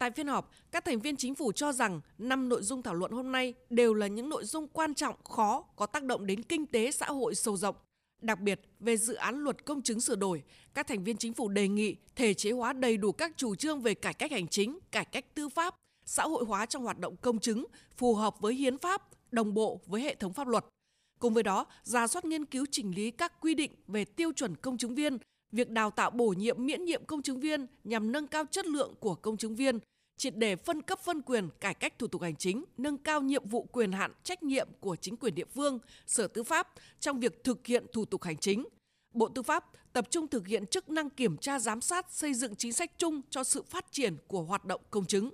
Tại phiên họp, các thành viên chính phủ cho rằng năm nội dung thảo luận hôm nay đều là những nội dung quan trọng, khó, có tác động đến kinh tế xã hội sâu rộng. Đặc biệt, về dự án luật công chứng sửa đổi, các thành viên chính phủ đề nghị thể chế hóa đầy đủ các chủ trương về cải cách hành chính, cải cách tư pháp, xã hội hóa trong hoạt động công chứng, phù hợp với hiến pháp, đồng bộ với hệ thống pháp luật. Cùng với đó, ra soát nghiên cứu chỉnh lý các quy định về tiêu chuẩn công chứng viên, việc đào tạo bổ nhiệm miễn nhiệm công chứng viên nhằm nâng cao chất lượng của công chứng viên, triệt để phân cấp phân quyền, cải cách thủ tục hành chính, nâng cao nhiệm vụ quyền hạn trách nhiệm của chính quyền địa phương, Sở Tư pháp trong việc thực hiện thủ tục hành chính. Bộ Tư pháp tập trung thực hiện chức năng kiểm tra giám sát, xây dựng chính sách chung cho sự phát triển của hoạt động công chứng.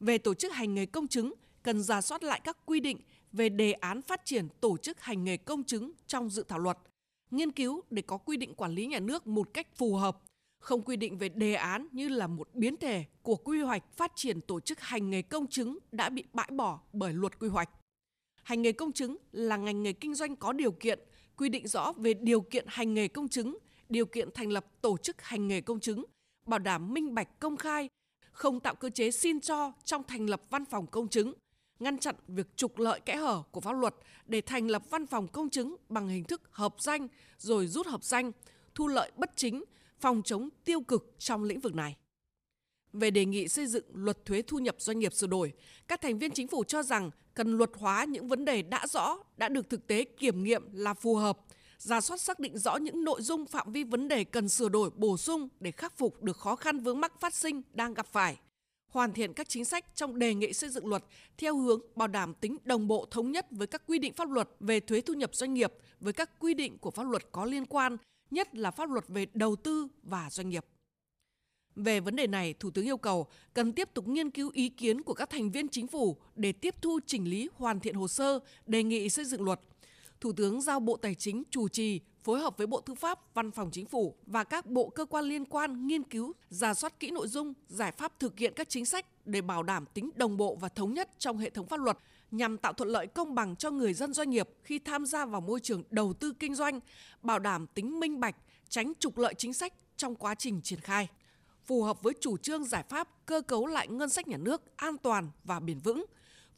Về tổ chức hành nghề công chứng, cần ra soát lại các quy định về đề án phát triển tổ chức hành nghề công chứng trong dự thảo luật, nghiên cứu để có quy định quản lý nhà nước một cách phù hợp, không quy định về đề án như là một biến thể của quy hoạch phát triển tổ chức hành nghề công chứng đã bị bãi bỏ bởi luật quy hoạch. Hành nghề công chứng là ngành nghề kinh doanh có điều kiện, quy định rõ về điều kiện hành nghề công chứng, điều kiện thành lập tổ chức hành nghề công chứng, bảo đảm minh bạch công khai, không tạo cơ chế xin cho trong thành lập văn phòng công chứng, ngăn chặn việc trục lợi kẽ hở của pháp luật để thành lập văn phòng công chứng bằng hình thức hợp danh rồi rút hợp danh, thu lợi bất chính, phòng chống tiêu cực trong lĩnh vực này. Về đề nghị xây dựng luật thuế thu nhập doanh nghiệp sửa đổi, các thành viên chính phủ cho rằng cần luật hóa những vấn đề đã rõ, đã được thực tế kiểm nghiệm là phù hợp, ra soát xác định rõ những nội dung phạm vi vấn đề cần sửa đổi bổ sung để khắc phục được khó khăn vướng mắc phát sinh đang gặp phải hoàn thiện các chính sách trong đề nghị xây dựng luật theo hướng bảo đảm tính đồng bộ thống nhất với các quy định pháp luật về thuế thu nhập doanh nghiệp với các quy định của pháp luật có liên quan, nhất là pháp luật về đầu tư và doanh nghiệp. Về vấn đề này, Thủ tướng yêu cầu cần tiếp tục nghiên cứu ý kiến của các thành viên chính phủ để tiếp thu chỉnh lý hoàn thiện hồ sơ đề nghị xây dựng luật. Thủ tướng giao Bộ Tài chính chủ trì phối hợp với Bộ Tư pháp, Văn phòng Chính phủ và các bộ cơ quan liên quan nghiên cứu, giả soát kỹ nội dung, giải pháp thực hiện các chính sách để bảo đảm tính đồng bộ và thống nhất trong hệ thống pháp luật nhằm tạo thuận lợi công bằng cho người dân doanh nghiệp khi tham gia vào môi trường đầu tư kinh doanh, bảo đảm tính minh bạch, tránh trục lợi chính sách trong quá trình triển khai. Phù hợp với chủ trương giải pháp cơ cấu lại ngân sách nhà nước an toàn và bền vững,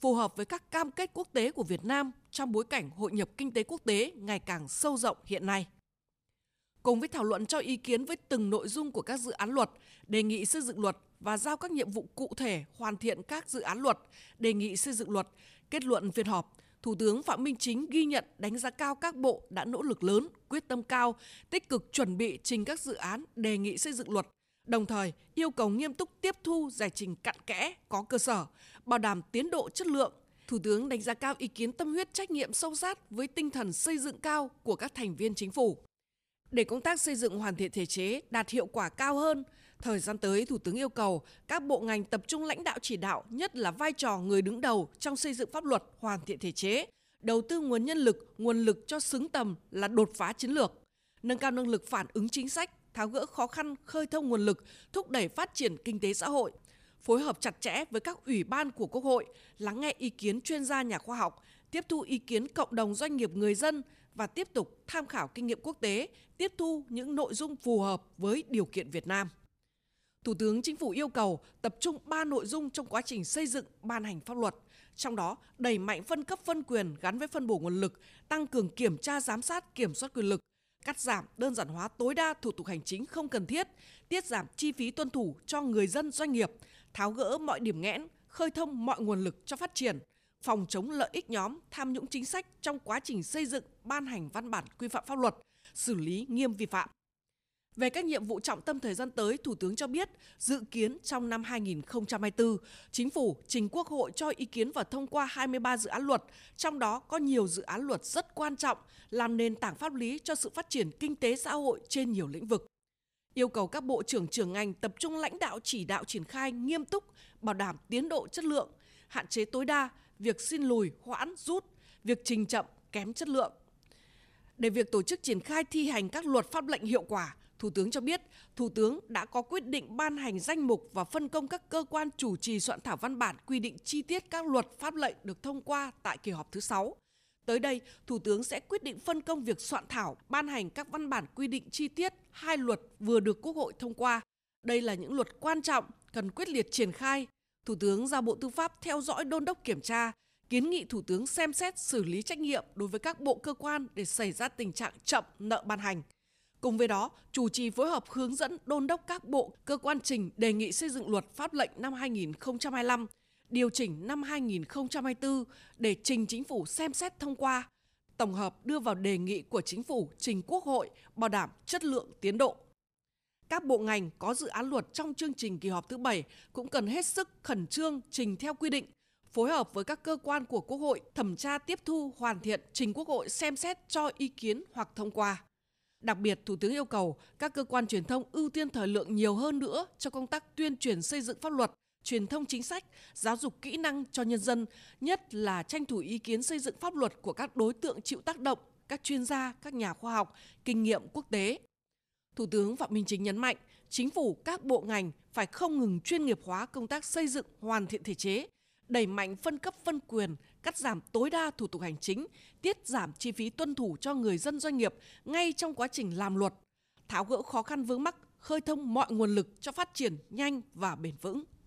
phù hợp với các cam kết quốc tế của Việt Nam trong bối cảnh hội nhập kinh tế quốc tế ngày càng sâu rộng hiện nay. Cùng với thảo luận cho ý kiến với từng nội dung của các dự án luật, đề nghị xây dựng luật và giao các nhiệm vụ cụ thể hoàn thiện các dự án luật, đề nghị xây dựng luật, kết luận phiên họp, Thủ tướng Phạm Minh Chính ghi nhận đánh giá cao các bộ đã nỗ lực lớn, quyết tâm cao, tích cực chuẩn bị trình các dự án đề nghị xây dựng luật, đồng thời yêu cầu nghiêm túc tiếp thu giải trình cặn kẽ, có cơ sở, bảo đảm tiến độ chất lượng. Thủ tướng đánh giá cao ý kiến tâm huyết trách nhiệm sâu sát với tinh thần xây dựng cao của các thành viên chính phủ. Để công tác xây dựng hoàn thiện thể chế đạt hiệu quả cao hơn, thời gian tới Thủ tướng yêu cầu các bộ ngành tập trung lãnh đạo chỉ đạo, nhất là vai trò người đứng đầu trong xây dựng pháp luật hoàn thiện thể chế, đầu tư nguồn nhân lực, nguồn lực cho xứng tầm là đột phá chiến lược, nâng cao năng lực phản ứng chính sách, tháo gỡ khó khăn, khơi thông nguồn lực, thúc đẩy phát triển kinh tế xã hội, phối hợp chặt chẽ với các ủy ban của Quốc hội, lắng nghe ý kiến chuyên gia nhà khoa học, tiếp thu ý kiến cộng đồng doanh nghiệp người dân và tiếp tục tham khảo kinh nghiệm quốc tế, tiếp thu những nội dung phù hợp với điều kiện Việt Nam. Thủ tướng Chính phủ yêu cầu tập trung 3 nội dung trong quá trình xây dựng ban hành pháp luật, trong đó đẩy mạnh phân cấp phân quyền gắn với phân bổ nguồn lực, tăng cường kiểm tra giám sát kiểm soát quyền lực, cắt giảm, đơn giản hóa tối đa thủ tục hành chính không cần thiết, tiết giảm chi phí tuân thủ cho người dân doanh nghiệp, tháo gỡ mọi điểm nghẽn, khơi thông mọi nguồn lực cho phát triển, phòng chống lợi ích nhóm, tham nhũng chính sách trong quá trình xây dựng, ban hành văn bản quy phạm pháp luật, xử lý nghiêm vi phạm. Về các nhiệm vụ trọng tâm thời gian tới, Thủ tướng cho biết dự kiến trong năm 2024, Chính phủ trình Quốc hội cho ý kiến và thông qua 23 dự án luật, trong đó có nhiều dự án luật rất quan trọng, làm nền tảng pháp lý cho sự phát triển kinh tế xã hội trên nhiều lĩnh vực. Yêu cầu các bộ trưởng trưởng ngành tập trung lãnh đạo chỉ đạo triển khai nghiêm túc, bảo đảm tiến độ chất lượng, hạn chế tối đa việc xin lùi, hoãn, rút, việc trình chậm, kém chất lượng. Để việc tổ chức triển khai thi hành các luật pháp lệnh hiệu quả, Thủ tướng cho biết, Thủ tướng đã có quyết định ban hành danh mục và phân công các cơ quan chủ trì soạn thảo văn bản quy định chi tiết các luật pháp lệnh được thông qua tại kỳ họp thứ 6. Tới đây, Thủ tướng sẽ quyết định phân công việc soạn thảo, ban hành các văn bản quy định chi tiết hai luật vừa được Quốc hội thông qua. Đây là những luật quan trọng cần quyết liệt triển khai. Thủ tướng giao Bộ Tư pháp theo dõi đôn đốc kiểm tra, kiến nghị Thủ tướng xem xét xử lý trách nhiệm đối với các bộ cơ quan để xảy ra tình trạng chậm nợ ban hành. Cùng với đó, chủ trì phối hợp hướng dẫn đôn đốc các bộ, cơ quan trình đề nghị xây dựng luật pháp lệnh năm 2025, điều chỉnh năm 2024 để trình chính phủ xem xét thông qua, tổng hợp đưa vào đề nghị của chính phủ trình Quốc hội bảo đảm chất lượng tiến độ. Các bộ ngành có dự án luật trong chương trình kỳ họp thứ 7 cũng cần hết sức khẩn trương trình theo quy định, phối hợp với các cơ quan của Quốc hội thẩm tra tiếp thu hoàn thiện trình Quốc hội xem xét cho ý kiến hoặc thông qua. Đặc biệt, Thủ tướng yêu cầu các cơ quan truyền thông ưu tiên thời lượng nhiều hơn nữa cho công tác tuyên truyền xây dựng pháp luật, truyền thông chính sách, giáo dục kỹ năng cho nhân dân, nhất là tranh thủ ý kiến xây dựng pháp luật của các đối tượng chịu tác động, các chuyên gia, các nhà khoa học, kinh nghiệm quốc tế. Thủ tướng Phạm Minh Chính nhấn mạnh, chính phủ các bộ ngành phải không ngừng chuyên nghiệp hóa công tác xây dựng hoàn thiện thể chế, đẩy mạnh phân cấp phân quyền, cắt giảm tối đa thủ tục hành chính, tiết giảm chi phí tuân thủ cho người dân doanh nghiệp ngay trong quá trình làm luật, tháo gỡ khó khăn vướng mắc, khơi thông mọi nguồn lực cho phát triển nhanh và bền vững.